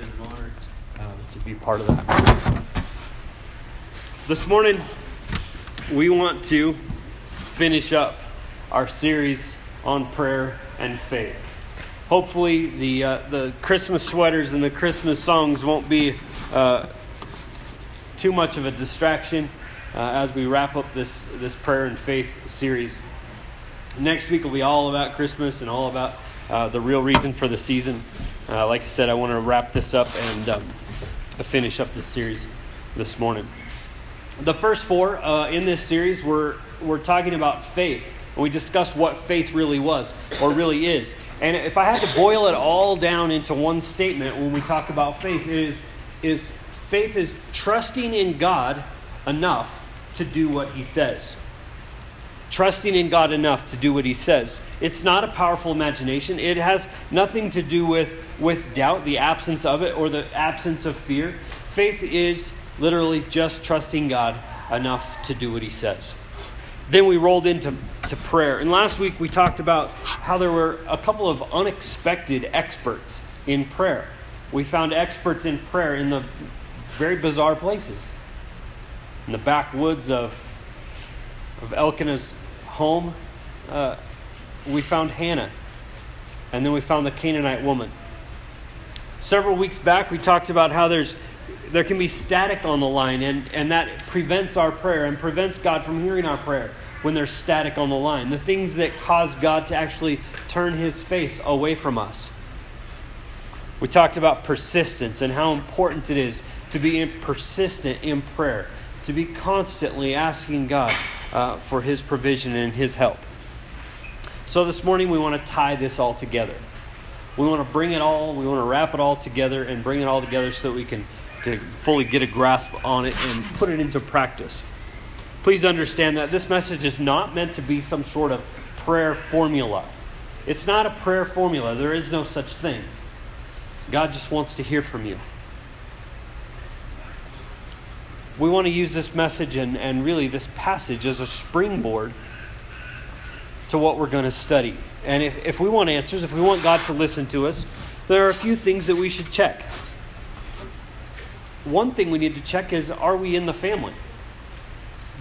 and an honor uh, to be part of that. This morning, we want to finish up our series on prayer and faith. Hopefully, the, uh, the Christmas sweaters and the Christmas songs won't be uh, too much of a distraction uh, as we wrap up this, this prayer and faith series. Next week will be all about Christmas and all about uh, the real reason for the season. Uh, like I said, I want to wrap this up and um, finish up this series this morning. The first four uh, in this series, were we're talking about faith. And we discussed what faith really was or really is. And if I had to boil it all down into one statement when we talk about faith, it is, is faith is trusting in God enough to do what He says trusting in God enough to do what he says. It's not a powerful imagination. It has nothing to do with, with doubt, the absence of it, or the absence of fear. Faith is literally just trusting God enough to do what he says. Then we rolled into to prayer. And last week we talked about how there were a couple of unexpected experts in prayer. We found experts in prayer in the very bizarre places. In the backwoods of of Elkanah's home, uh, we found Hannah. And then we found the Canaanite woman. Several weeks back, we talked about how there's there can be static on the line, and, and that prevents our prayer and prevents God from hearing our prayer when there's static on the line. The things that cause God to actually turn his face away from us. We talked about persistence and how important it is to be persistent in prayer, to be constantly asking God uh, for His provision and His help. So this morning we want to tie this all together. We want to bring it all, we want to wrap it all together and bring it all together so that we can to fully get a grasp on it and put it into practice. Please understand that this message is not meant to be some sort of prayer formula. It's not a prayer formula. There is no such thing. God just wants to hear from you we want to use this message and, and really this passage as a springboard to what we're going to study. And if, if we want answers, if we want God to listen to us, there are a few things that we should check. One thing we need to check is are we in the family?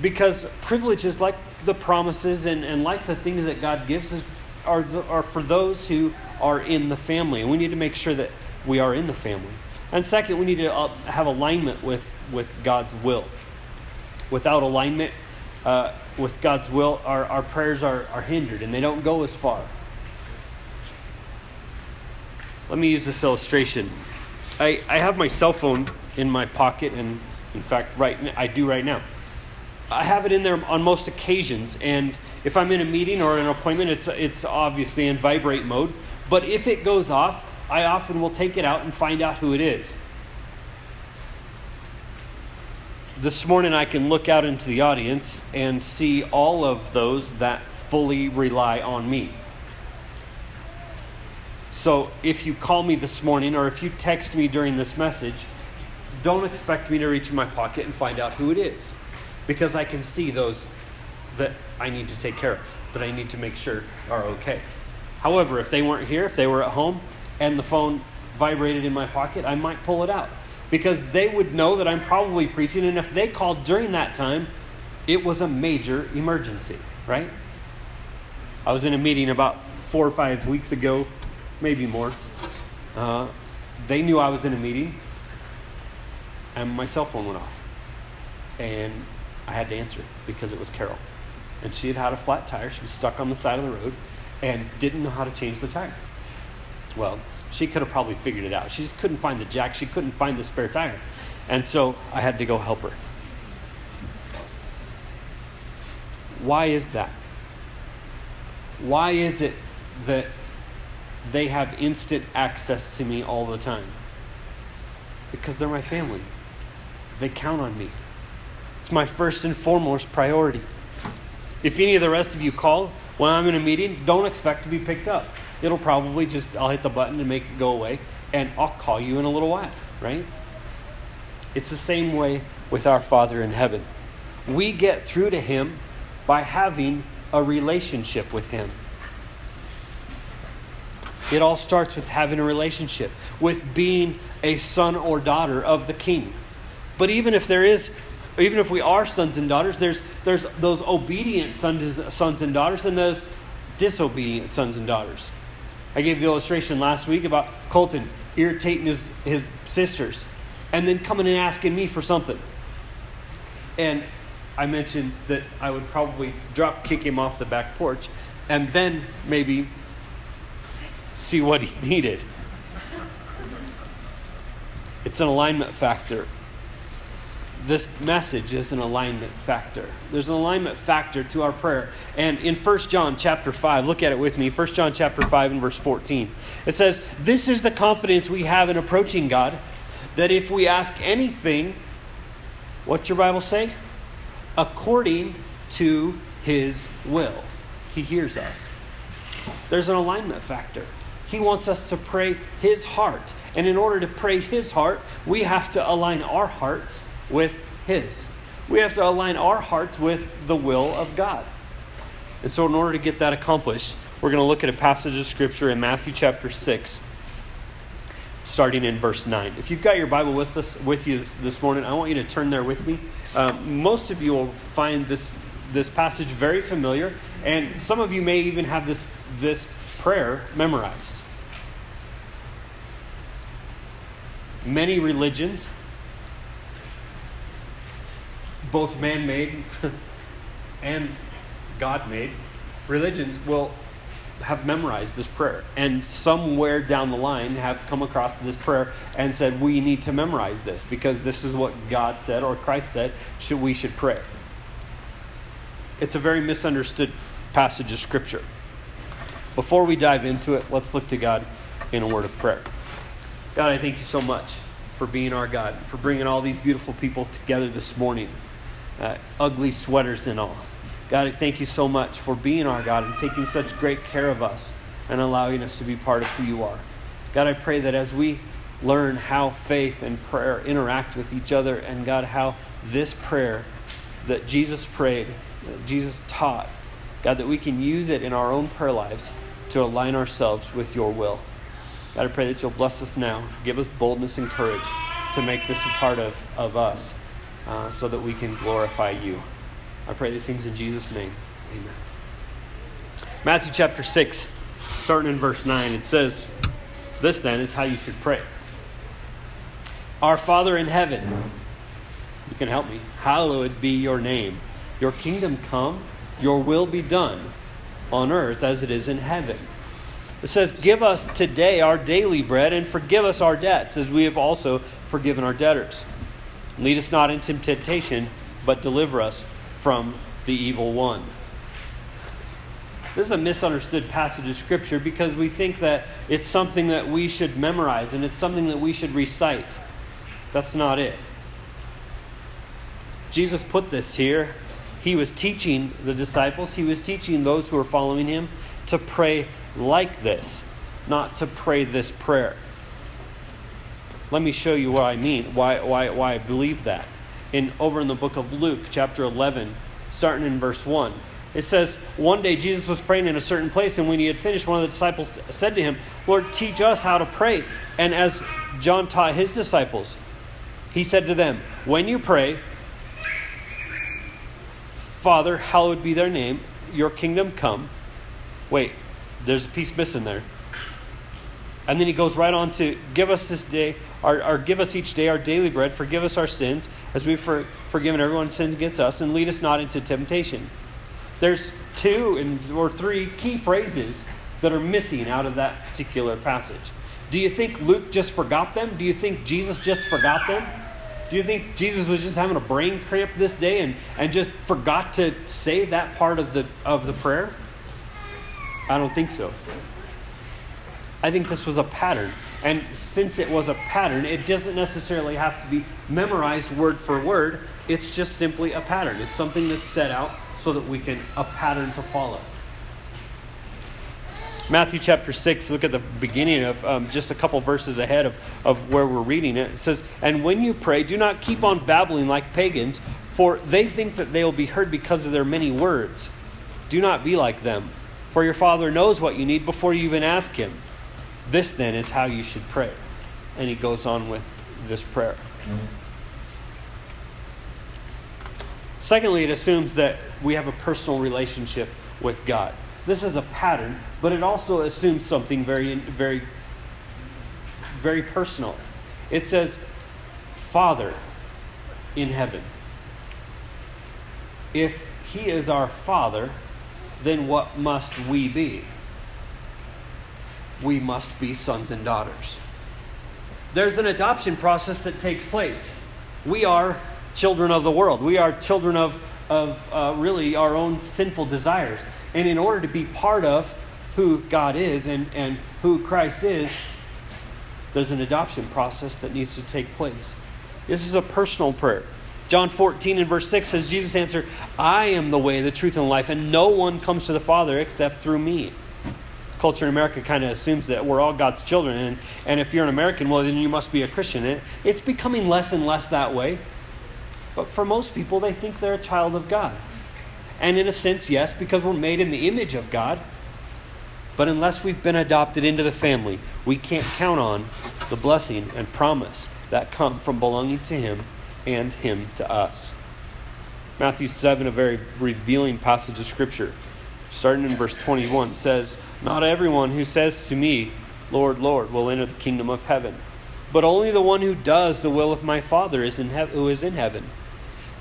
Because privileges like the promises and, and like the things that God gives us are, the, are for those who are in the family. And we need to make sure that we are in the family. And second, we need to uh, have alignment with, with God's will. Without alignment uh, with God's will, our, our prayers are, are hindered and they don't go as far. Let me use this illustration. I, I have my cell phone in my pocket, and in fact, right I do right now. I have it in there on most occasions, and if I'm in a meeting or an appointment, it's, it's obviously in vibrate mode. But if it goes off, I often will take it out and find out who it is. This morning, I can look out into the audience and see all of those that fully rely on me. So, if you call me this morning or if you text me during this message, don't expect me to reach in my pocket and find out who it is because I can see those that I need to take care of, that I need to make sure are okay. However, if they weren't here, if they were at home, and the phone vibrated in my pocket, I might pull it out because they would know that I'm probably preaching. And if they called during that time, it was a major emergency, right? I was in a meeting about four or five weeks ago, maybe more. Uh, they knew I was in a meeting, and my cell phone went off. And I had to answer because it was Carol. And she had had a flat tire. She was stuck on the side of the road and didn't know how to change the tire. Well, she could have probably figured it out. She just couldn't find the jack, she couldn't find the spare tire. And so I had to go help her. Why is that? Why is it that they have instant access to me all the time? Because they're my family. They count on me. It's my first and foremost priority. If any of the rest of you call when I'm in a meeting, don't expect to be picked up it'll probably just, I'll hit the button and make it go away, and I'll call you in a little while, right? It's the same way with our Father in heaven. We get through to Him by having a relationship with Him. It all starts with having a relationship, with being a son or daughter of the king. But even if there is, even if we are sons and daughters, there's, there's those obedient sons, sons and daughters and those disobedient sons and daughters. I gave the illustration last week about Colton irritating his, his sisters and then coming and asking me for something. And I mentioned that I would probably drop kick him off the back porch and then maybe see what he needed. It's an alignment factor. This message is an alignment factor. There's an alignment factor to our prayer. And in 1 John chapter 5, look at it with me. 1 John chapter 5 and verse 14. It says, This is the confidence we have in approaching God, that if we ask anything, what's your Bible say? According to his will. He hears us. There's an alignment factor. He wants us to pray His heart. And in order to pray His heart, we have to align our hearts with His. We have to align our hearts with the will of God. And so, in order to get that accomplished, we're going to look at a passage of Scripture in Matthew chapter 6, starting in verse 9. If you've got your Bible with, us, with you this, this morning, I want you to turn there with me. Um, most of you will find this, this passage very familiar, and some of you may even have this, this prayer memorized. Many religions, both man made and God made, religions will have memorized this prayer. And somewhere down the line have come across this prayer and said, We need to memorize this because this is what God said or Christ said should, we should pray. It's a very misunderstood passage of Scripture. Before we dive into it, let's look to God in a word of prayer. God, I thank you so much for being our God, for bringing all these beautiful people together this morning, uh, ugly sweaters and all. God, I thank you so much for being our God and taking such great care of us and allowing us to be part of who you are. God, I pray that as we learn how faith and prayer interact with each other, and God, how this prayer that Jesus prayed, that Jesus taught, God, that we can use it in our own prayer lives to align ourselves with your will. God, I pray that you'll bless us now. Give us boldness and courage to make this a part of, of us uh, so that we can glorify you. I pray these things in Jesus' name. Amen. Matthew chapter 6, starting in verse 9, it says, This then is how you should pray. Our Father in heaven, you can help me, hallowed be your name. Your kingdom come, your will be done on earth as it is in heaven. It says, Give us today our daily bread and forgive us our debts as we have also forgiven our debtors. Lead us not into temptation, but deliver us from the evil one. This is a misunderstood passage of Scripture because we think that it's something that we should memorize and it's something that we should recite. That's not it. Jesus put this here he was teaching the disciples, he was teaching those who were following him to pray like this, not to pray this prayer. Let me show you what I mean, why, why, why I believe that. In, over in the book of Luke, chapter 11, starting in verse 1. It says, One day Jesus was praying in a certain place, and when he had finished, one of the disciples said to him, Lord, teach us how to pray. And as John taught his disciples, he said to them, When you pray, Father, hallowed be their name, your kingdom come. Wait, there's a piece missing there. And then he goes right on to give us this day, or, or give us each day our daily bread, forgive us our sins, as we've for, forgiven everyone's sins against us, and lead us not into temptation. There's two and, or three key phrases that are missing out of that particular passage. Do you think Luke just forgot them? Do you think Jesus just forgot them? Do you think Jesus was just having a brain cramp this day and, and just forgot to say that part of the, of the prayer? I don't think so. I think this was a pattern. And since it was a pattern, it doesn't necessarily have to be memorized word for word. It's just simply a pattern. It's something that's set out so that we can, a pattern to follow. Matthew chapter 6, look at the beginning of um, just a couple verses ahead of, of where we're reading it. It says, And when you pray, do not keep on babbling like pagans, for they think that they will be heard because of their many words. Do not be like them, for your Father knows what you need before you even ask Him. This then is how you should pray. And he goes on with this prayer. Secondly, it assumes that we have a personal relationship with God. This is a pattern, but it also assumes something very, very, very personal. It says, Father in heaven. If He is our Father, then what must we be? We must be sons and daughters. There's an adoption process that takes place. We are children of the world. We are children of, of uh, really our own sinful desires. And in order to be part of who God is and, and who Christ is, there's an adoption process that needs to take place. This is a personal prayer. John 14 and verse 6 says, Jesus answered, I am the way, the truth, and the life, and no one comes to the Father except through me. Culture in America kind of assumes that we're all God's children, and, and if you're an American, well, then you must be a Christian. It's becoming less and less that way. But for most people, they think they're a child of God. And in a sense, yes, because we're made in the image of God. But unless we've been adopted into the family, we can't count on the blessing and promise that come from belonging to Him and Him to us. Matthew 7, a very revealing passage of Scripture, starting in verse 21, says, Not everyone who says to me, Lord, Lord, will enter the kingdom of heaven, but only the one who does the will of my Father is in he- who is in heaven.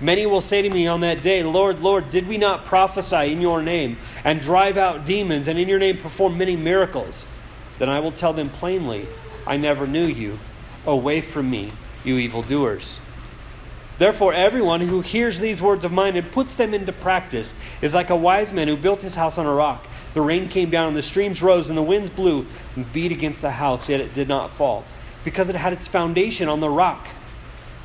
Many will say to me on that day, Lord, Lord, did we not prophesy in your name and drive out demons and in your name perform many miracles? Then I will tell them plainly, I never knew you. Away from me, you evildoers. Therefore, everyone who hears these words of mine and puts them into practice is like a wise man who built his house on a rock. The rain came down, and the streams rose, and the winds blew and beat against the house, yet it did not fall, because it had its foundation on the rock.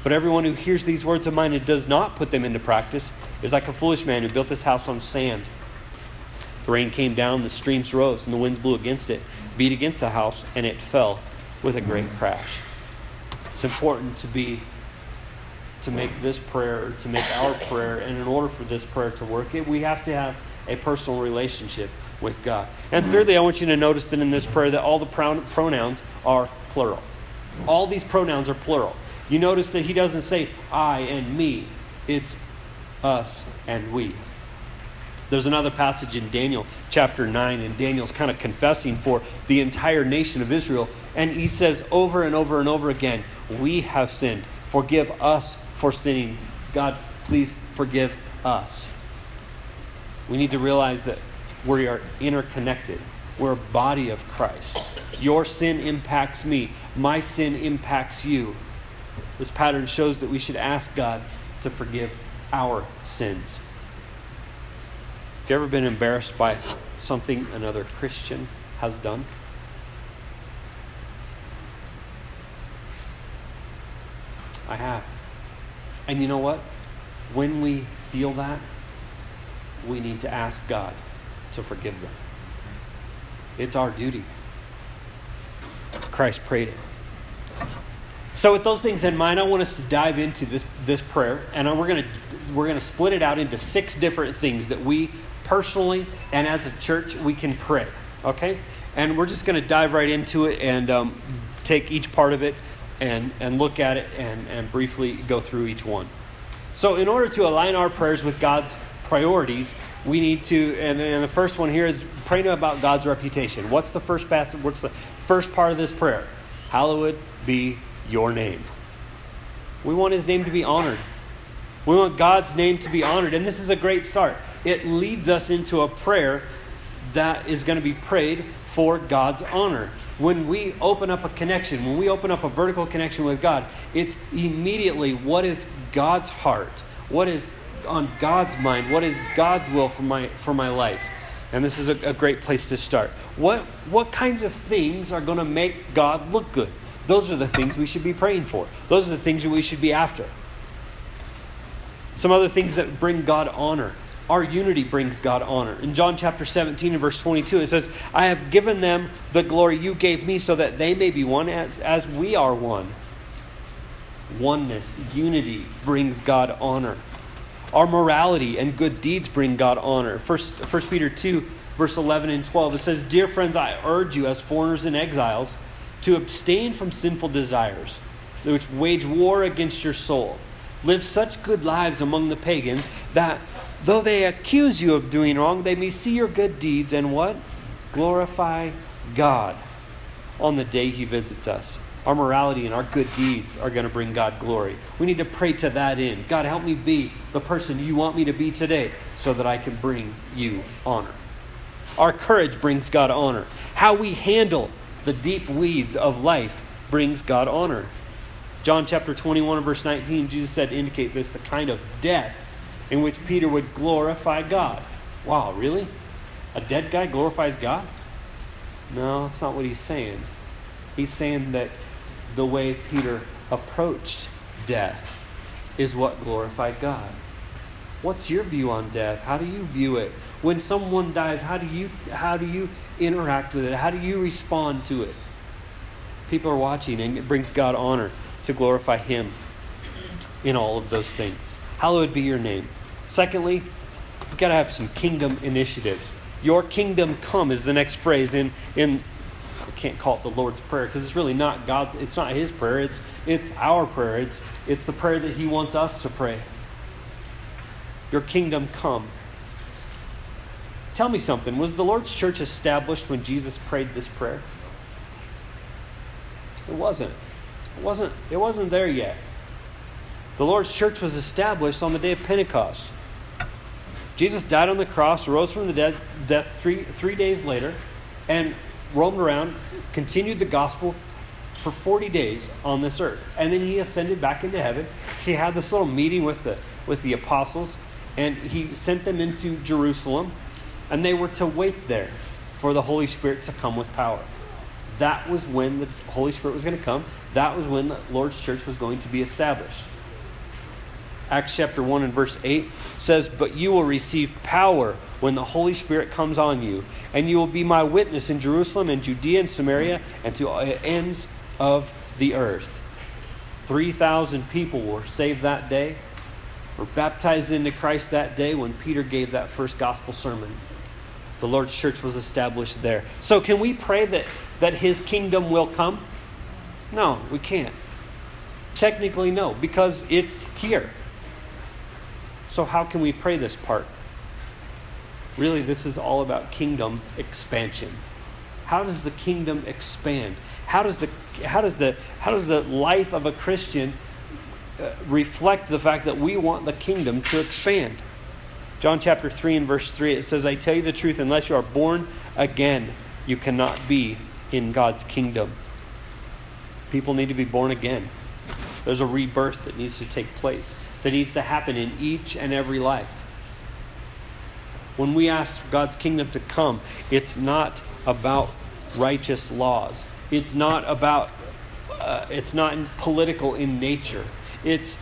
But everyone who hears these words of mine and does not put them into practice is like a foolish man who built his house on sand. The rain came down, the streams rose, and the winds blew against it, beat against the house, and it fell with a great crash. It's important to be to make this prayer, to make our prayer, and in order for this prayer to work, it, we have to have a personal relationship with God. And thirdly, I want you to notice that in this prayer that all the pronouns are plural. All these pronouns are plural. You notice that he doesn't say I and me, it's us and we. There's another passage in Daniel chapter 9, and Daniel's kind of confessing for the entire nation of Israel. And he says over and over and over again, We have sinned. Forgive us for sinning. God, please forgive us. We need to realize that we are interconnected. We're a body of Christ. Your sin impacts me, my sin impacts you. This pattern shows that we should ask God to forgive our sins. Have you ever been embarrassed by something another Christian has done? I have. And you know what? When we feel that, we need to ask God to forgive them. It's our duty. Christ prayed it. So, with those things in mind, I want us to dive into this, this prayer, and we're going to we're going to split it out into six different things that we personally and as a church we can pray. Okay, and we're just going to dive right into it and um, take each part of it and, and look at it and, and briefly go through each one. So, in order to align our prayers with God's priorities, we need to, and, and the first one here is praying about God's reputation. What's the first passage? What's the first part of this prayer? Hallowed be your name. We want his name to be honored. We want God's name to be honored. And this is a great start. It leads us into a prayer that is going to be prayed for God's honor when we open up a connection, when we open up a vertical connection with God, it's immediately what is God's heart? What is on God's mind? What is God's will for my for my life? And this is a, a great place to start. What what kinds of things are going to make God look good? Those are the things we should be praying for. Those are the things that we should be after. Some other things that bring God honor our unity brings God honor. In John chapter 17 and verse 22, it says, I have given them the glory you gave me so that they may be one as, as we are one. Oneness, unity brings God honor. Our morality and good deeds bring God honor. First, First Peter 2 verse 11 and 12. It says, Dear friends, I urge you as foreigners and exiles to abstain from sinful desires, which wage war against your soul. Live such good lives among the pagans that, though they accuse you of doing wrong, they may see your good deeds and what? Glorify God on the day He visits us. Our morality and our good deeds are going to bring God glory. We need to pray to that end. God, help me be the person you want me to be today so that I can bring you honor. Our courage brings God honor. How we handle the deep weeds of life brings God honor. John chapter 21 verse 19, Jesus said, to indicate this the kind of death in which Peter would glorify God. Wow, really? A dead guy glorifies God? No, that's not what he's saying. He's saying that the way Peter approached death is what glorified God. What's your view on death? How do you view it? When someone dies, how do you how do you interact with it? How do you respond to it? People are watching and it brings God honor to glorify him in all of those things. Hallowed be your name. Secondly, you've got to have some kingdom initiatives. Your kingdom come is the next phrase in in I can't call it the Lord's prayer because it's really not God's. It's not His prayer. It's it's our prayer. It's it's the prayer that He wants us to pray. Your kingdom come. Tell me something. Was the Lord's church established when Jesus prayed this prayer? It wasn't. It wasn't. It wasn't there yet. The Lord's church was established on the day of Pentecost. Jesus died on the cross, rose from the dead, death three, three days later, and roamed around, continued the gospel for 40 days on this earth. And then he ascended back into heaven. He had this little meeting with the, with the apostles, and he sent them into Jerusalem, and they were to wait there for the Holy Spirit to come with power. That was when the Holy Spirit was going to come. That was when the Lord's church was going to be established. Acts chapter 1 and verse 8 says, But you will receive power when the Holy Spirit comes on you, and you will be my witness in Jerusalem and Judea and Samaria and to all ends of the earth. 3,000 people were saved that day, were baptized into Christ that day when Peter gave that first gospel sermon. The Lord's church was established there. So, can we pray that, that his kingdom will come? No, we can't. Technically, no, because it's here. So, how can we pray this part? Really, this is all about kingdom expansion. How does the kingdom expand? How does the, how does the, how does the life of a Christian uh, reflect the fact that we want the kingdom to expand? John chapter 3 and verse 3, it says, I tell you the truth, unless you are born again, you cannot be in God's kingdom. People need to be born again. There's a rebirth that needs to take place, that needs to happen in each and every life. When we ask God's kingdom to come, it's not about righteous laws. It's not about, uh, it's not political in nature. It's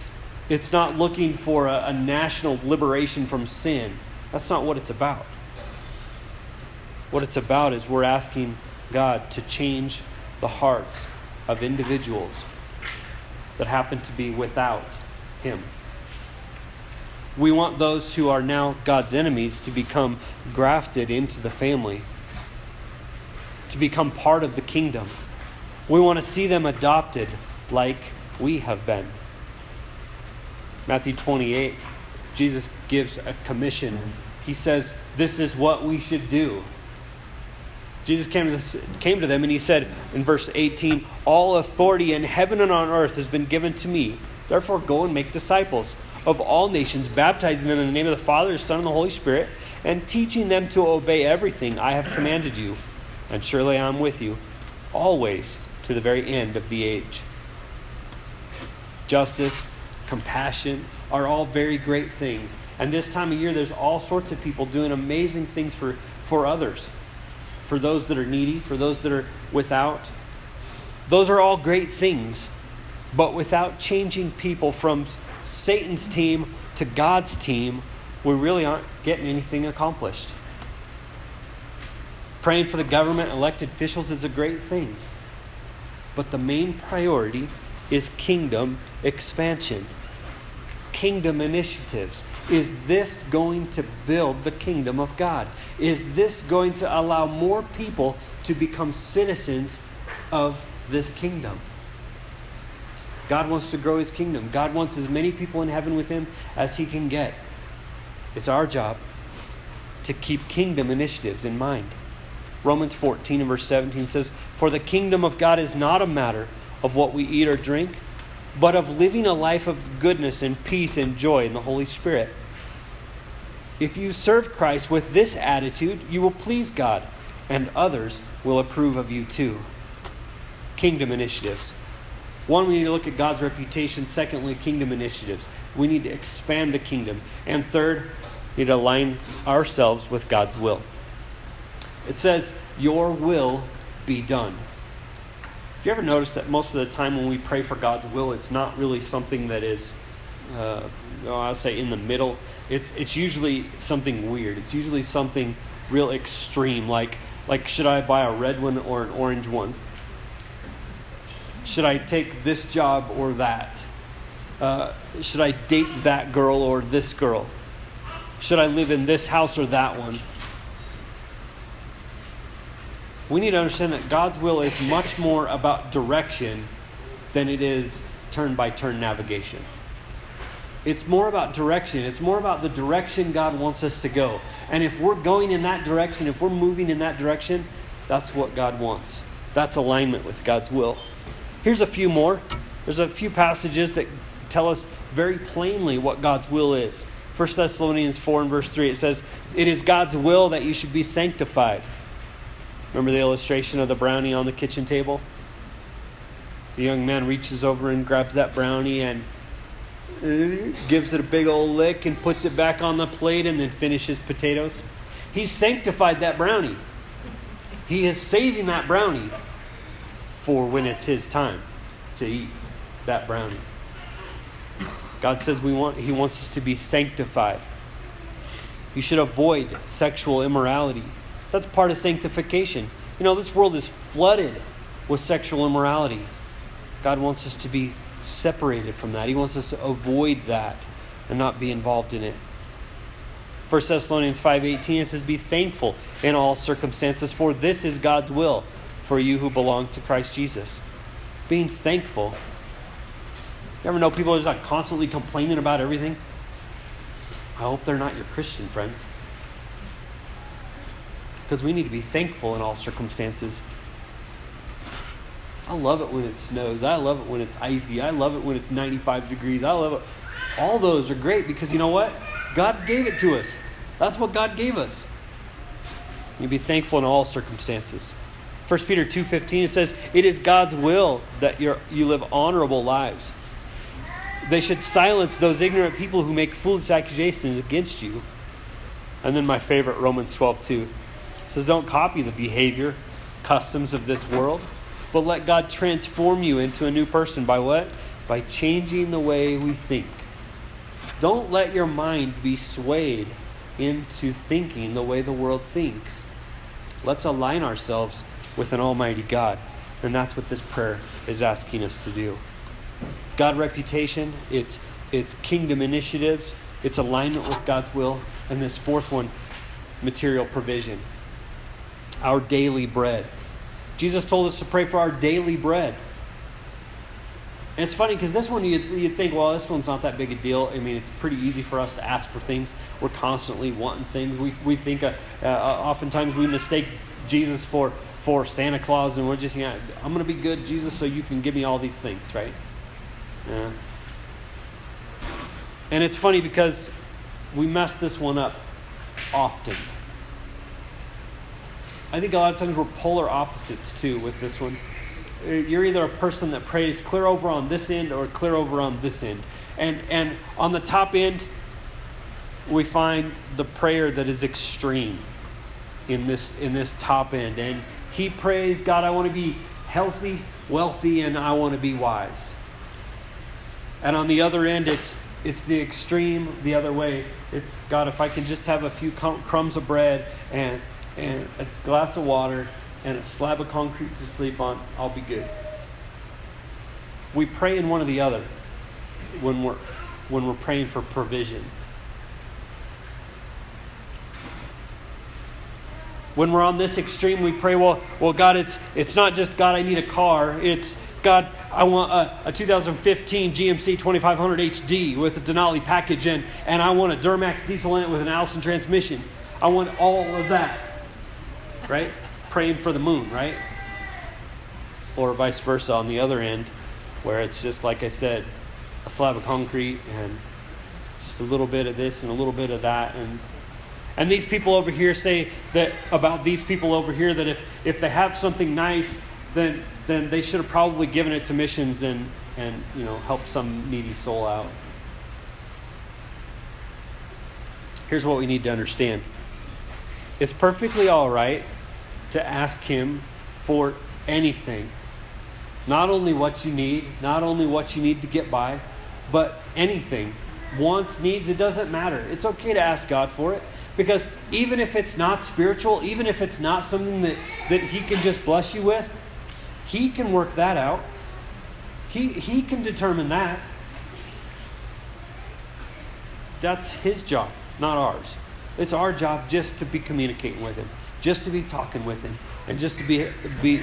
it's not looking for a, a national liberation from sin. That's not what it's about. What it's about is we're asking God to change the hearts of individuals that happen to be without Him. We want those who are now God's enemies to become grafted into the family, to become part of the kingdom. We want to see them adopted like we have been. Matthew 28, Jesus gives a commission. He says, This is what we should do. Jesus came to, came to them and he said in verse 18, All authority in heaven and on earth has been given to me. Therefore, go and make disciples of all nations, baptizing them in the name of the Father, the Son, and the Holy Spirit, and teaching them to obey everything I have commanded you. And surely I am with you always to the very end of the age. Justice, compassion are all very great things. And this time of year, there's all sorts of people doing amazing things for, for others, for those that are needy, for those that are without. Those are all great things. But without changing people from Satan's team to God's team, we really aren't getting anything accomplished. Praying for the government, elected officials is a great thing. But the main priority is kingdom expansion kingdom initiatives? Is this going to build the kingdom of God? Is this going to allow more people to become citizens of this kingdom? God wants to grow his kingdom. God wants as many people in heaven with him as he can get. It's our job to keep kingdom initiatives in mind. Romans 14 and verse 17 says, For the kingdom of God is not a matter of what we eat or drink, but of living a life of goodness and peace and joy in the Holy Spirit. If you serve Christ with this attitude, you will please God, and others will approve of you too. Kingdom initiatives. One, we need to look at God's reputation. Secondly, kingdom initiatives. We need to expand the kingdom. And third, we need to align ourselves with God's will. It says, Your will be done. Have you ever noticed that most of the time when we pray for God's will, it's not really something that is, uh, I'll say, in the middle? It's, it's usually something weird. It's usually something real extreme, like, like should I buy a red one or an orange one? Should I take this job or that? Uh, should I date that girl or this girl? Should I live in this house or that one? We need to understand that God's will is much more about direction than it is turn by turn navigation. It's more about direction. It's more about the direction God wants us to go. And if we're going in that direction, if we're moving in that direction, that's what God wants. That's alignment with God's will. Here's a few more. There's a few passages that tell us very plainly what God's will is. 1 Thessalonians 4 and verse 3, it says, It is God's will that you should be sanctified. Remember the illustration of the brownie on the kitchen table? The young man reaches over and grabs that brownie and uh, gives it a big old lick and puts it back on the plate and then finishes potatoes. He sanctified that brownie. He is saving that brownie for when it's his time to eat that brownie. God says we want he wants us to be sanctified. You should avoid sexual immorality. That's part of sanctification. You know, this world is flooded with sexual immorality. God wants us to be separated from that. He wants us to avoid that and not be involved in it. 1 Thessalonians 5:18 it says be thankful in all circumstances for this is God's will for you who belong to Christ Jesus. Being thankful. You ever know people are just like constantly complaining about everything? I hope they're not your Christian friends. Because we need to be thankful in all circumstances. I love it when it snows. I love it when it's icy. I love it when it's 95 degrees. I love it. All those are great because you know what? God gave it to us. That's what God gave us. You be thankful in all circumstances. 1 Peter 2:15 it says, "It is God's will that you live honorable lives." They should silence those ignorant people who make foolish accusations against you. And then my favorite Romans 12:2 says, "Don't copy the behavior, customs of this world, but let God transform you into a new person by what? By changing the way we think." Don't let your mind be swayed into thinking the way the world thinks. Let's align ourselves with an almighty God. And that's what this prayer is asking us to do. It's God reputation, it's it's kingdom initiatives, it's alignment with God's will, and this fourth one, material provision. Our daily bread. Jesus told us to pray for our daily bread. And it's funny because this one you you think, well, this one's not that big a deal. I mean, it's pretty easy for us to ask for things. We're constantly wanting things. We we think uh, uh, oftentimes we mistake Jesus for for Santa Claus, and we're just, you know, I'm going to be good, Jesus, so you can give me all these things, right? Yeah. And it's funny because we mess this one up often. I think a lot of times we're polar opposites too with this one. Uh, you're either a person that prays clear over on this end or clear over on this end. And and on the top end, we find the prayer that is extreme in this in this top end. And he prays, God, I want to be healthy, wealthy, and I want to be wise. And on the other end, it's it's the extreme the other way. It's God, if I can just have a few crumbs of bread and and a glass of water and a slab of concrete to sleep on, I'll be good. We pray in one or the other when we're when we're praying for provision. When we're on this extreme, we pray, well, well, God, it's, it's not just, God, I need a car. It's, God, I want a, a 2015 GMC 2500 HD with a Denali package in, and I want a Duramax diesel in it with an Allison transmission. I want all of that. Right? Praying for the moon, right? Or vice versa on the other end, where it's just, like I said, a slab of concrete and just a little bit of this and a little bit of that. And, and these people over here say that about these people over here that if, if they have something nice, then, then they should have probably given it to missions and, and you know, helped some needy soul out. Here's what we need to understand it's perfectly all right to ask Him for anything. Not only what you need, not only what you need to get by, but anything. Wants, needs, it doesn't matter. It's okay to ask God for it. Because even if it's not spiritual, even if it's not something that, that He can just bless you with, He can work that out. He, he can determine that. That's His job, not ours. It's our job just to be communicating with Him, just to be talking with Him, and just to be, be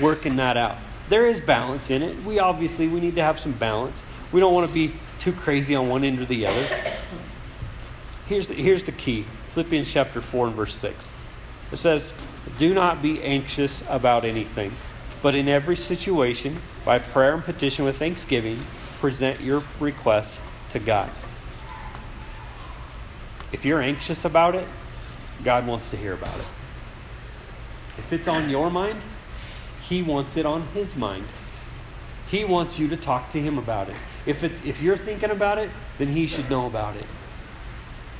working that out. There is balance in it. We obviously we need to have some balance. We don't want to be too crazy on one end or the other. Here's the, here's the key Philippians chapter 4 and verse 6. It says, Do not be anxious about anything, but in every situation, by prayer and petition with thanksgiving, present your requests to God. If you're anxious about it, God wants to hear about it. If it's on your mind, He wants it on His mind. He wants you to talk to Him about it. If, it, if you're thinking about it, then He should know about it.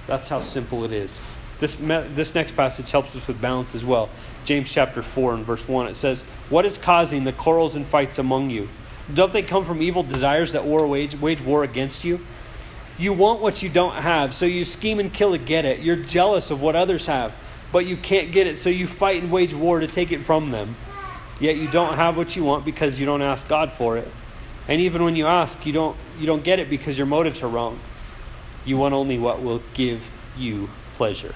That's how simple it is. This, this next passage helps us with balance as well. James chapter 4 and verse 1, it says, What is causing the quarrels and fights among you? Don't they come from evil desires that war wage, wage war against you? You want what you don't have, so you scheme and kill to get it. You're jealous of what others have, but you can't get it, so you fight and wage war to take it from them. Yet you don't have what you want because you don't ask God for it. And even when you ask, you don't, you don't get it because your motives are wrong. You want only what will give you pleasure.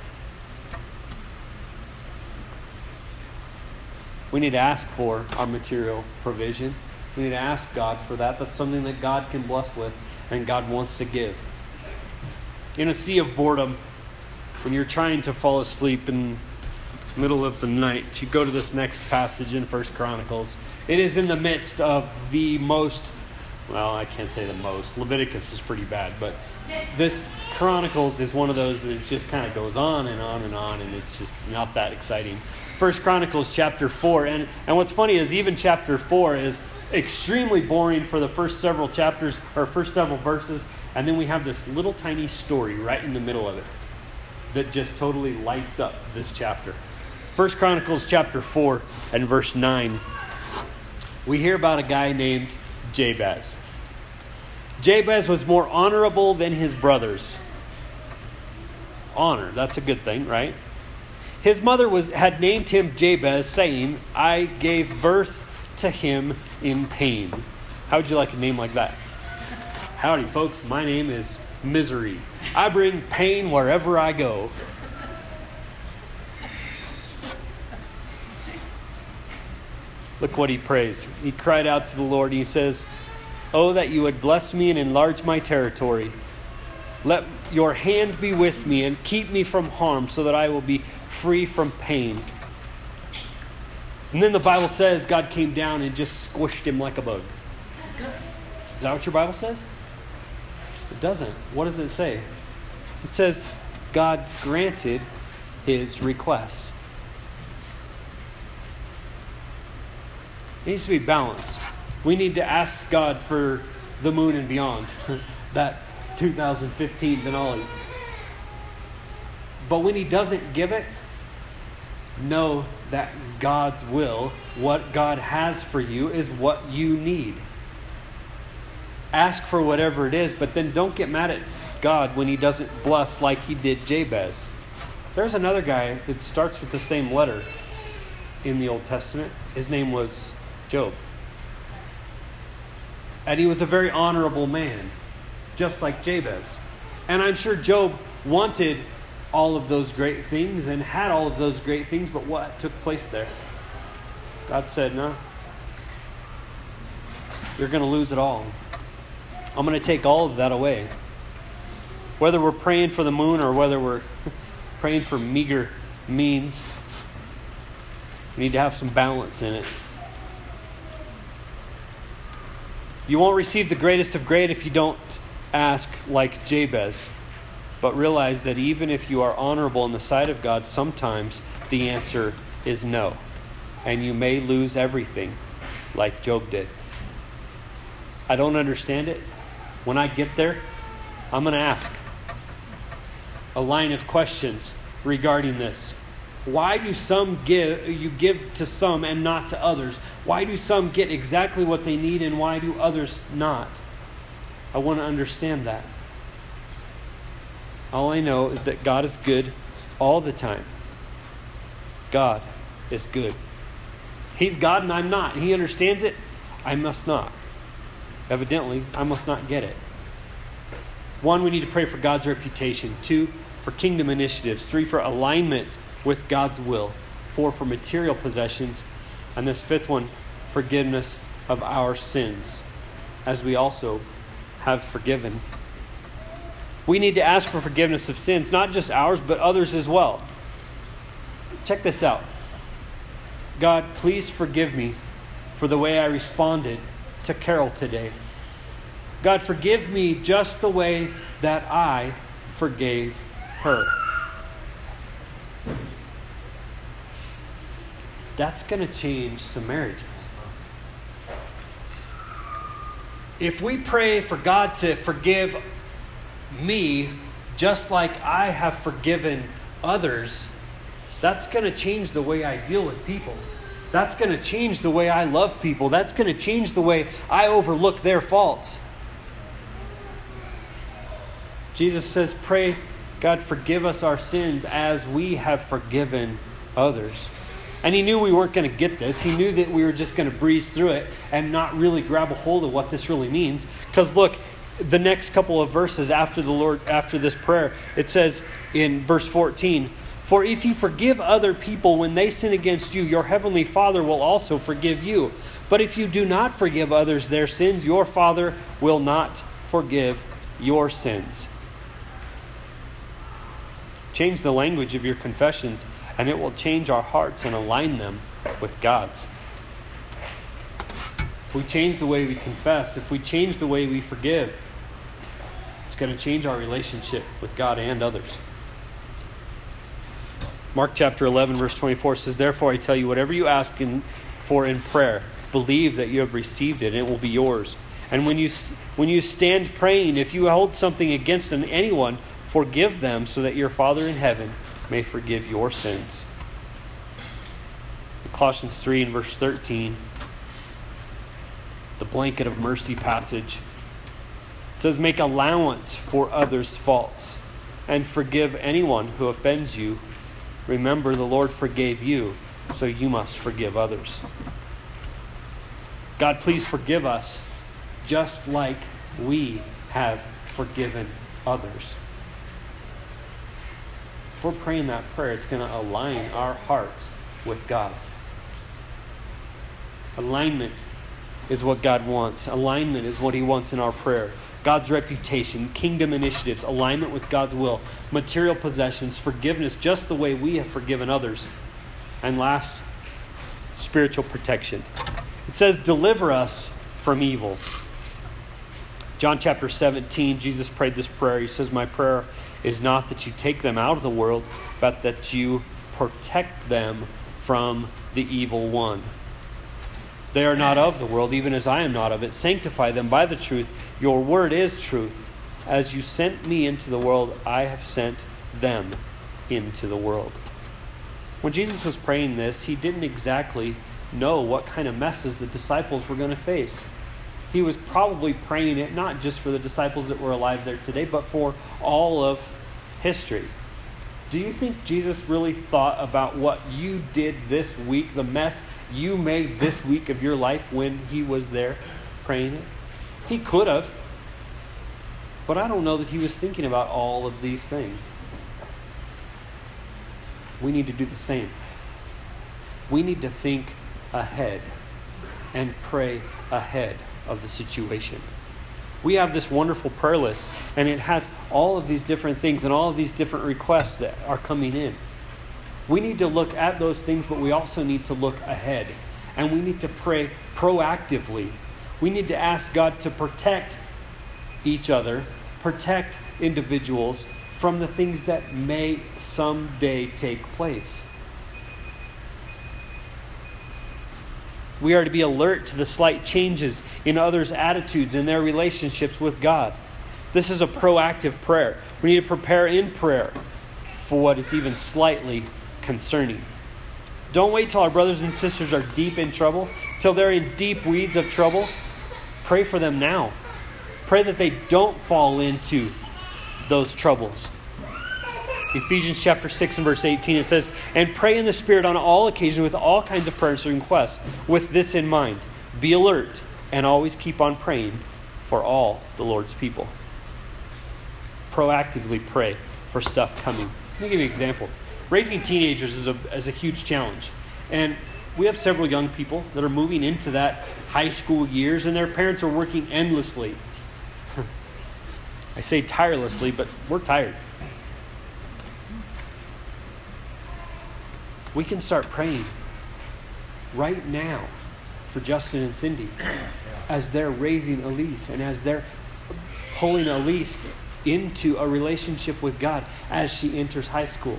We need to ask for our material provision. We need to ask God for that. That's something that God can bless with and God wants to give. In a sea of boredom, when you're trying to fall asleep in the middle of the night, you go to this next passage in First Chronicles. It is in the midst of the most well, I can't say the most. Leviticus is pretty bad, but this Chronicles is one of those that just kind of goes on and on and on, and it's just not that exciting. First Chronicles chapter four, and and what's funny is even chapter four is extremely boring for the first several chapters or first several verses, and then we have this little tiny story right in the middle of it that just totally lights up this chapter. First Chronicles chapter 4 and verse 9. We hear about a guy named Jabez. Jabez was more honorable than his brothers. Honor, that's a good thing, right? His mother was, had named him Jabez, saying, I gave birth to him in pain. How would you like a name like that? Howdy, folks. My name is Misery. I bring pain wherever I go. Look what he prays. He cried out to the Lord. And he says, Oh, that you would bless me and enlarge my territory. Let your hand be with me and keep me from harm so that I will be free from pain. And then the Bible says God came down and just squished him like a bug. Is that what your Bible says? It doesn't. What does it say? It says God granted his request. It needs to be balanced. We need to ask God for the moon and beyond, that 2015 Denali. But when He doesn't give it, know that God's will, what God has for you, is what you need. Ask for whatever it is, but then don't get mad at God when He doesn't bless like He did Jabez. There's another guy that starts with the same letter in the Old Testament. His name was Job. And he was a very honorable man. just like Jabez. And I'm sure Job wanted all of those great things and had all of those great things, but what took place there? God said, No. You're going to lose it all. I'm going to take all of that away. Whether we're praying for the moon or whether we're praying for meager means, we need to have some balance in it. You won't receive the greatest of great if you don't ask like Jabez. But realize that even if you are honorable in the sight of God, sometimes the answer is no. And you may lose everything, like Job did. I don't understand it. When I get there, I'm going to ask a line of questions regarding this. Why do some give you give to some and not to others? Why do some get exactly what they need and why do others not? I want to understand that. All I know is that God is good all the time. God is good. He's God and I'm not. He understands it. I must not. Evidently, I must not get it. One, we need to pray for God's reputation. Two, for kingdom initiatives. Three, for alignment with God's will. Four, for material possessions. And this fifth one, forgiveness of our sins, as we also have forgiven. We need to ask for forgiveness of sins, not just ours, but others as well. Check this out God, please forgive me for the way I responded to Carol today. God, forgive me just the way that I forgave her. That's going to change some marriages. If we pray for God to forgive me just like I have forgiven others, that's going to change the way I deal with people. That's going to change the way I love people. That's going to change the way I overlook their faults. Jesus says, Pray, God, forgive us our sins as we have forgiven others. And he knew we weren't going to get this. He knew that we were just going to breeze through it and not really grab a hold of what this really means. Because look, the next couple of verses after the Lord after this prayer, it says in verse 14, "For if you forgive other people when they sin against you, your heavenly Father will also forgive you. But if you do not forgive others their sins, your Father will not forgive your sins." Change the language of your confessions, and it will change our hearts and align them with God's. If we change the way we confess, if we change the way we forgive, it's going to change our relationship with God and others. Mark chapter 11, verse 24 says, Therefore I tell you, whatever you ask in, for in prayer, believe that you have received it, and it will be yours. And when you, when you stand praying, if you hold something against anyone, forgive them, so that your Father in heaven may forgive your sins. Colossians 3 and verse 13 the blanket of mercy passage. Says, Make allowance for others' faults and forgive anyone who offends you. Remember, the Lord forgave you, so you must forgive others. God, please forgive us just like we have forgiven others. If we're praying that prayer, it's going to align our hearts with God's. Alignment is what God wants. Alignment is what He wants in our prayer. God's reputation, kingdom initiatives, alignment with God's will, material possessions, forgiveness just the way we have forgiven others. And last, spiritual protection. It says, Deliver us from evil. John chapter 17, Jesus prayed this prayer. He says, My prayer is not that you take them out of the world, but that you protect them from the evil one. They are not of the world, even as I am not of it. Sanctify them by the truth. Your word is truth. As you sent me into the world, I have sent them into the world. When Jesus was praying this, he didn't exactly know what kind of messes the disciples were going to face. He was probably praying it not just for the disciples that were alive there today, but for all of history. Do you think Jesus really thought about what you did this week, the mess you made this week of your life when he was there praying it? He could have. But I don't know that he was thinking about all of these things. We need to do the same. We need to think ahead and pray ahead of the situation. We have this wonderful prayer list, and it has all of these different things and all of these different requests that are coming in. We need to look at those things, but we also need to look ahead. And we need to pray proactively. We need to ask God to protect each other, protect individuals from the things that may someday take place. We are to be alert to the slight changes in others' attitudes and their relationships with God. This is a proactive prayer. We need to prepare in prayer for what is even slightly concerning. Don't wait till our brothers and sisters are deep in trouble, till they're in deep weeds of trouble. Pray for them now. Pray that they don't fall into those troubles. Ephesians chapter 6 and verse 18, it says, And pray in the Spirit on all occasions with all kinds of prayers and requests, with this in mind. Be alert and always keep on praying for all the Lord's people. Proactively pray for stuff coming. Let me give you an example. Raising teenagers is a, is a huge challenge. And we have several young people that are moving into that high school years, and their parents are working endlessly. I say tirelessly, but we're tired. We can start praying right now for Justin and Cindy as they're raising Elise and as they're pulling Elise into a relationship with God as she enters high school.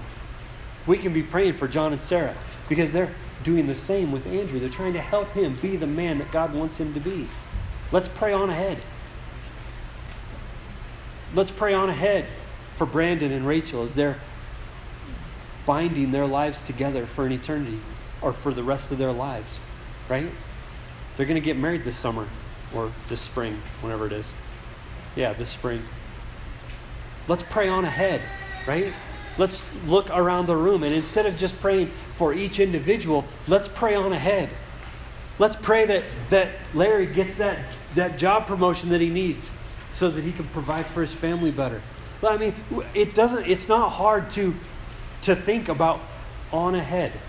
We can be praying for John and Sarah because they're doing the same with Andrew. They're trying to help him be the man that God wants him to be. Let's pray on ahead. Let's pray on ahead for Brandon and Rachel as they're binding their lives together for an eternity or for the rest of their lives, right? They're going to get married this summer or this spring, whenever it is. Yeah, this spring. Let's pray on ahead, right? Let's look around the room and instead of just praying for each individual, let's pray on ahead. Let's pray that, that Larry gets that, that job promotion that he needs so that he can provide for his family better. I mean, it doesn't, it's not hard to to think about on ahead.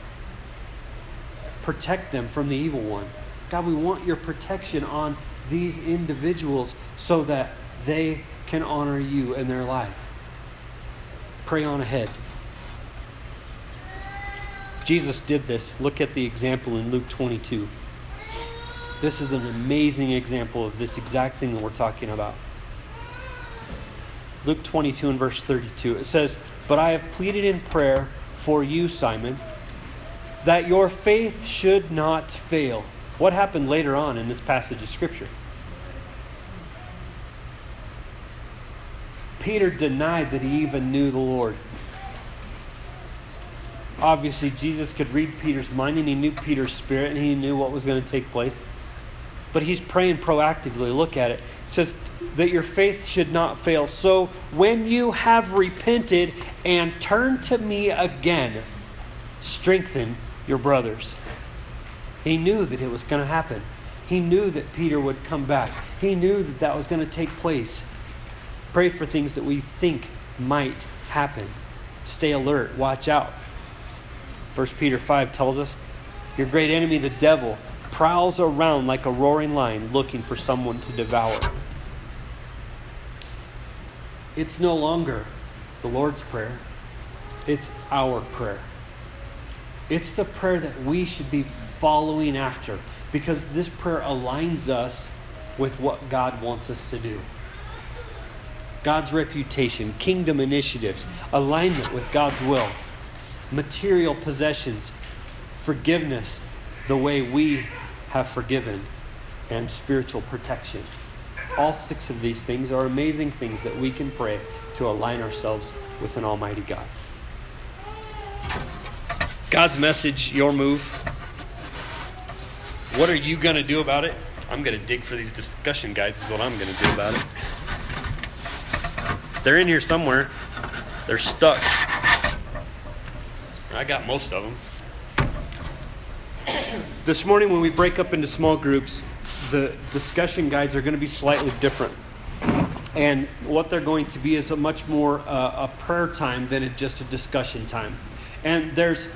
Protect them from the evil one. God, we want your protection on these individuals so that they can honor you in their life. Pray on ahead. Jesus did this. Look at the example in Luke 22. This is an amazing example of this exact thing that we're talking about. Luke 22 and verse 32. It says, But I have pleaded in prayer for you, Simon, that your faith should not fail. What happened later on in this passage of Scripture? Peter denied that he even knew the Lord. Obviously, Jesus could read Peter's mind and he knew Peter's spirit and he knew what was going to take place. But he's praying proactively. Look at it. It says, that your faith should not fail. So when you have repented and turned to me again, strengthen your brothers. He knew that it was going to happen. He knew that Peter would come back. He knew that that was going to take place. Pray for things that we think might happen. Stay alert, watch out. 1 Peter 5 tells us your great enemy, the devil, prowls around like a roaring lion looking for someone to devour. It's no longer the Lord's Prayer, it's our prayer. It's the prayer that we should be following after because this prayer aligns us with what God wants us to do. God's reputation, kingdom initiatives, alignment with God's will, material possessions, forgiveness the way we have forgiven, and spiritual protection. All six of these things are amazing things that we can pray to align ourselves with an Almighty God. God's message, your move. What are you going to do about it? I'm going to dig for these discussion guides, is what I'm going to do about it. They're in here somewhere. They're stuck. I got most of them. This morning, when we break up into small groups, the discussion guides are going to be slightly different. And what they're going to be is a much more uh, a prayer time than just a discussion time. And there's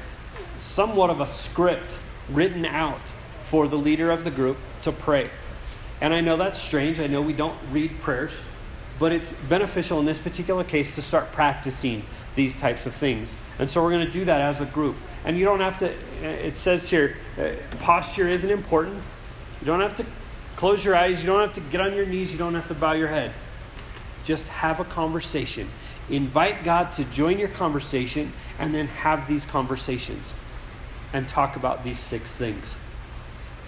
somewhat of a script written out for the leader of the group to pray. And I know that's strange. I know we don't read prayers, but it's beneficial in this particular case to start practicing these types of things. And so we're going to do that as a group. And you don't have to, it says here, uh, posture isn't important. You don't have to close your eyes. You don't have to get on your knees. You don't have to bow your head. Just have a conversation. Invite God to join your conversation and then have these conversations and talk about these six things.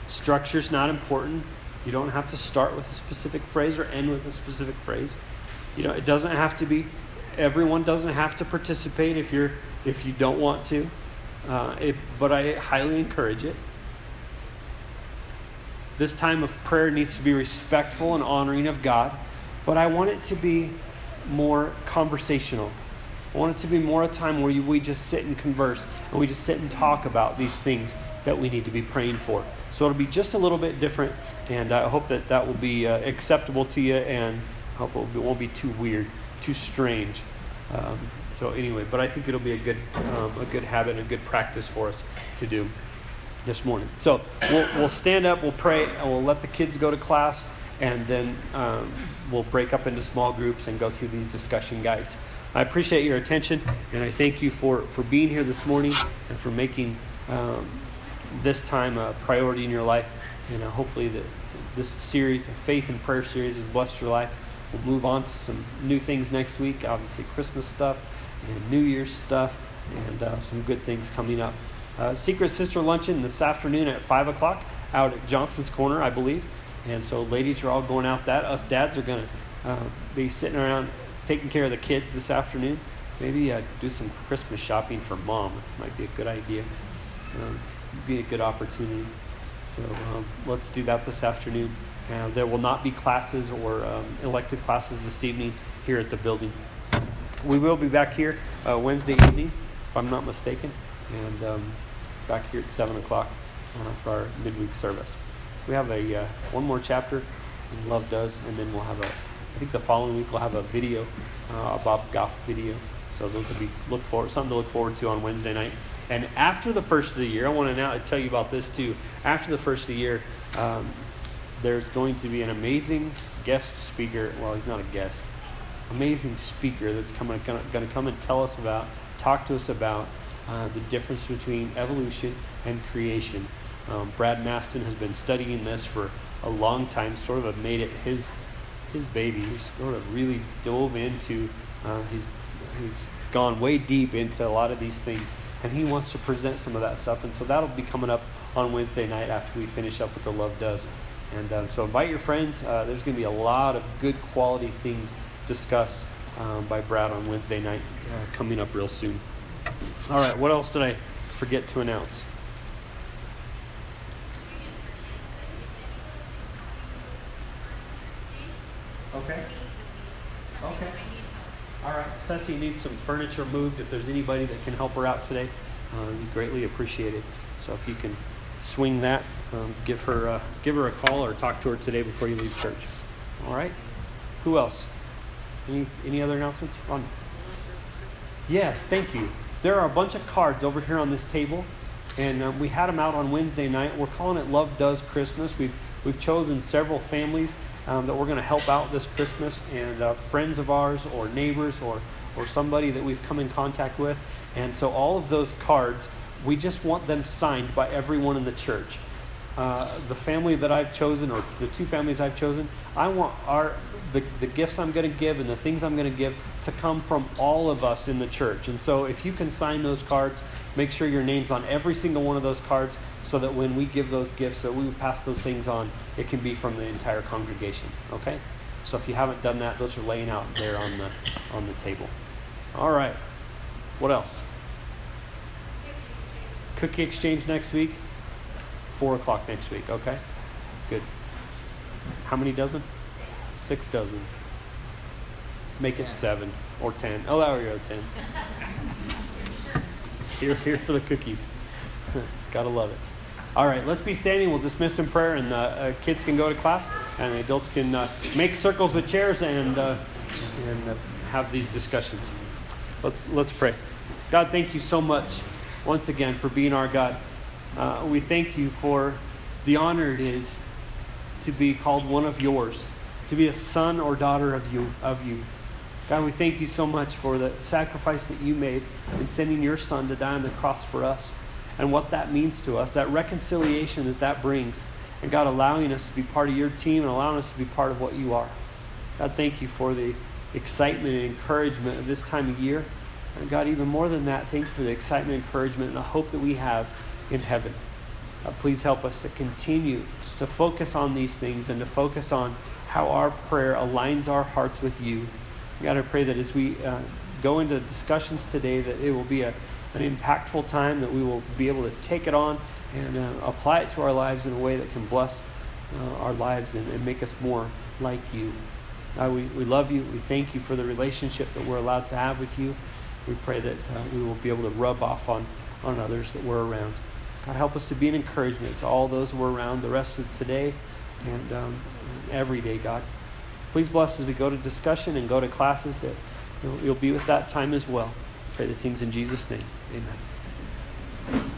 Structure's not important. You don't have to start with a specific phrase or end with a specific phrase. You know, it doesn't have to be everyone doesn't have to participate if you're if you don't want to. Uh, it, but I highly encourage it. This time of prayer needs to be respectful and honoring of God, but I want it to be more conversational. I want it to be more a time where we just sit and converse and we just sit and talk about these things that we need to be praying for. So it'll be just a little bit different, and I hope that that will be uh, acceptable to you, and I hope it won't be too weird, too strange. Um, so anyway, but I think it'll be a good, um, a good habit a good practice for us to do this morning. So we'll, we'll stand up, we'll pray, and we'll let the kids go to class, and then um, we'll break up into small groups and go through these discussion guides. I appreciate your attention, and I thank you for, for being here this morning and for making um, this time a priority in your life. And uh, hopefully, that this series, the Faith and Prayer series, has blessed your life. We'll move on to some new things next week. Obviously, Christmas stuff and New Year's stuff, and uh, some good things coming up. Uh, Secret Sister Luncheon this afternoon at 5 o'clock out at Johnson's Corner, I believe. And so, ladies are all going out that. Us dads are going to uh, be sitting around taking care of the kids this afternoon. Maybe uh, do some Christmas shopping for mom. It might be a good idea. Um, be a good opportunity. So um, let's do that this afternoon. Uh, there will not be classes or um, elective classes this evening here at the building. We will be back here uh, Wednesday evening, if I'm not mistaken, and um, back here at 7 o'clock uh, for our midweek service. We have a uh, one more chapter in Love Does, and then we'll have a, I think the following week we'll have a video, uh, a Bob Goff video. So those will be look forward, something to look forward to on Wednesday night. And after the first of the year, I want to now tell you about this too. After the first of the year, um, there's going to be an amazing guest speaker. Well, he's not a guest. Amazing speaker that's coming, going to come and tell us about, talk to us about uh, the difference between evolution and creation. Um, Brad Maston has been studying this for a long time. Sort of made it his his baby. He's sort of really dove into. Uh, he's he's gone way deep into a lot of these things, and he wants to present some of that stuff. And so that'll be coming up on Wednesday night after we finish up with the Love Does. And um, so invite your friends. Uh, there's going to be a lot of good quality things discussed um, by Brad on Wednesday night uh, coming up real soon. All right, what else did I forget to announce? Okay. Okay. All right. Ceci needs some furniture moved. If there's anybody that can help her out today, uh, we greatly appreciate it. So if you can swing that, um, give her uh, give her a call or talk to her today before you leave church. All right. Who else? Any any other announcements? On. Yes, thank you. There are a bunch of cards over here on this table, and uh, we had them out on Wednesday night. We're calling it Love Does Christmas. We've we've chosen several families um, that we're going to help out this Christmas, and uh, friends of ours, or neighbors, or or somebody that we've come in contact with. And so all of those cards, we just want them signed by everyone in the church. Uh, the family that I've chosen, or the two families I've chosen, I want our the, the gifts I'm going to give and the things I'm going to give to come from all of us in the church. And so if you can sign those cards, make sure your name's on every single one of those cards so that when we give those gifts, that we pass those things on, it can be from the entire congregation. Okay? So if you haven't done that, those are laying out there on the on the table. All right. What else? Cookie exchange next week. Four o'clock next week. Okay. Good. How many dozen? Six dozen. Make it seven or ten. We go, ten. Here, here for the cookies. Gotta love it. All right, let's be standing. We'll dismiss in prayer, and uh, uh, kids can go to class, and the adults can uh, make circles with chairs and, uh, and uh, have these discussions. Let's, let's pray. God, thank you so much once again for being our God. Uh, we thank you for the honor it is to be called one of yours, to be a son or daughter of you. Of you. God, we thank you so much for the sacrifice that you made in sending your son to die on the cross for us and what that means to us, that reconciliation that that brings, and God allowing us to be part of your team and allowing us to be part of what you are. God, thank you for the excitement and encouragement of this time of year. And God, even more than that, thank you for the excitement, encouragement, and the hope that we have in heaven. Uh, please help us to continue to focus on these things and to focus on how our prayer aligns our hearts with you. God, I pray that as we uh, go into discussions today, that it will be a, an impactful time, that we will be able to take it on and uh, apply it to our lives in a way that can bless uh, our lives and, and, make us more like you. God, we, we love you. We thank you for the relationship that we're allowed to have with you. We pray that uh, we will be able to rub off on, on others that we're around. God, help us to be an encouragement to all those who are around the rest of today and um, every day, God. Please bless as we go to discussion and go to classes that you'll, you'll be with that time as well. Pray these things in Jesus' name. Amen.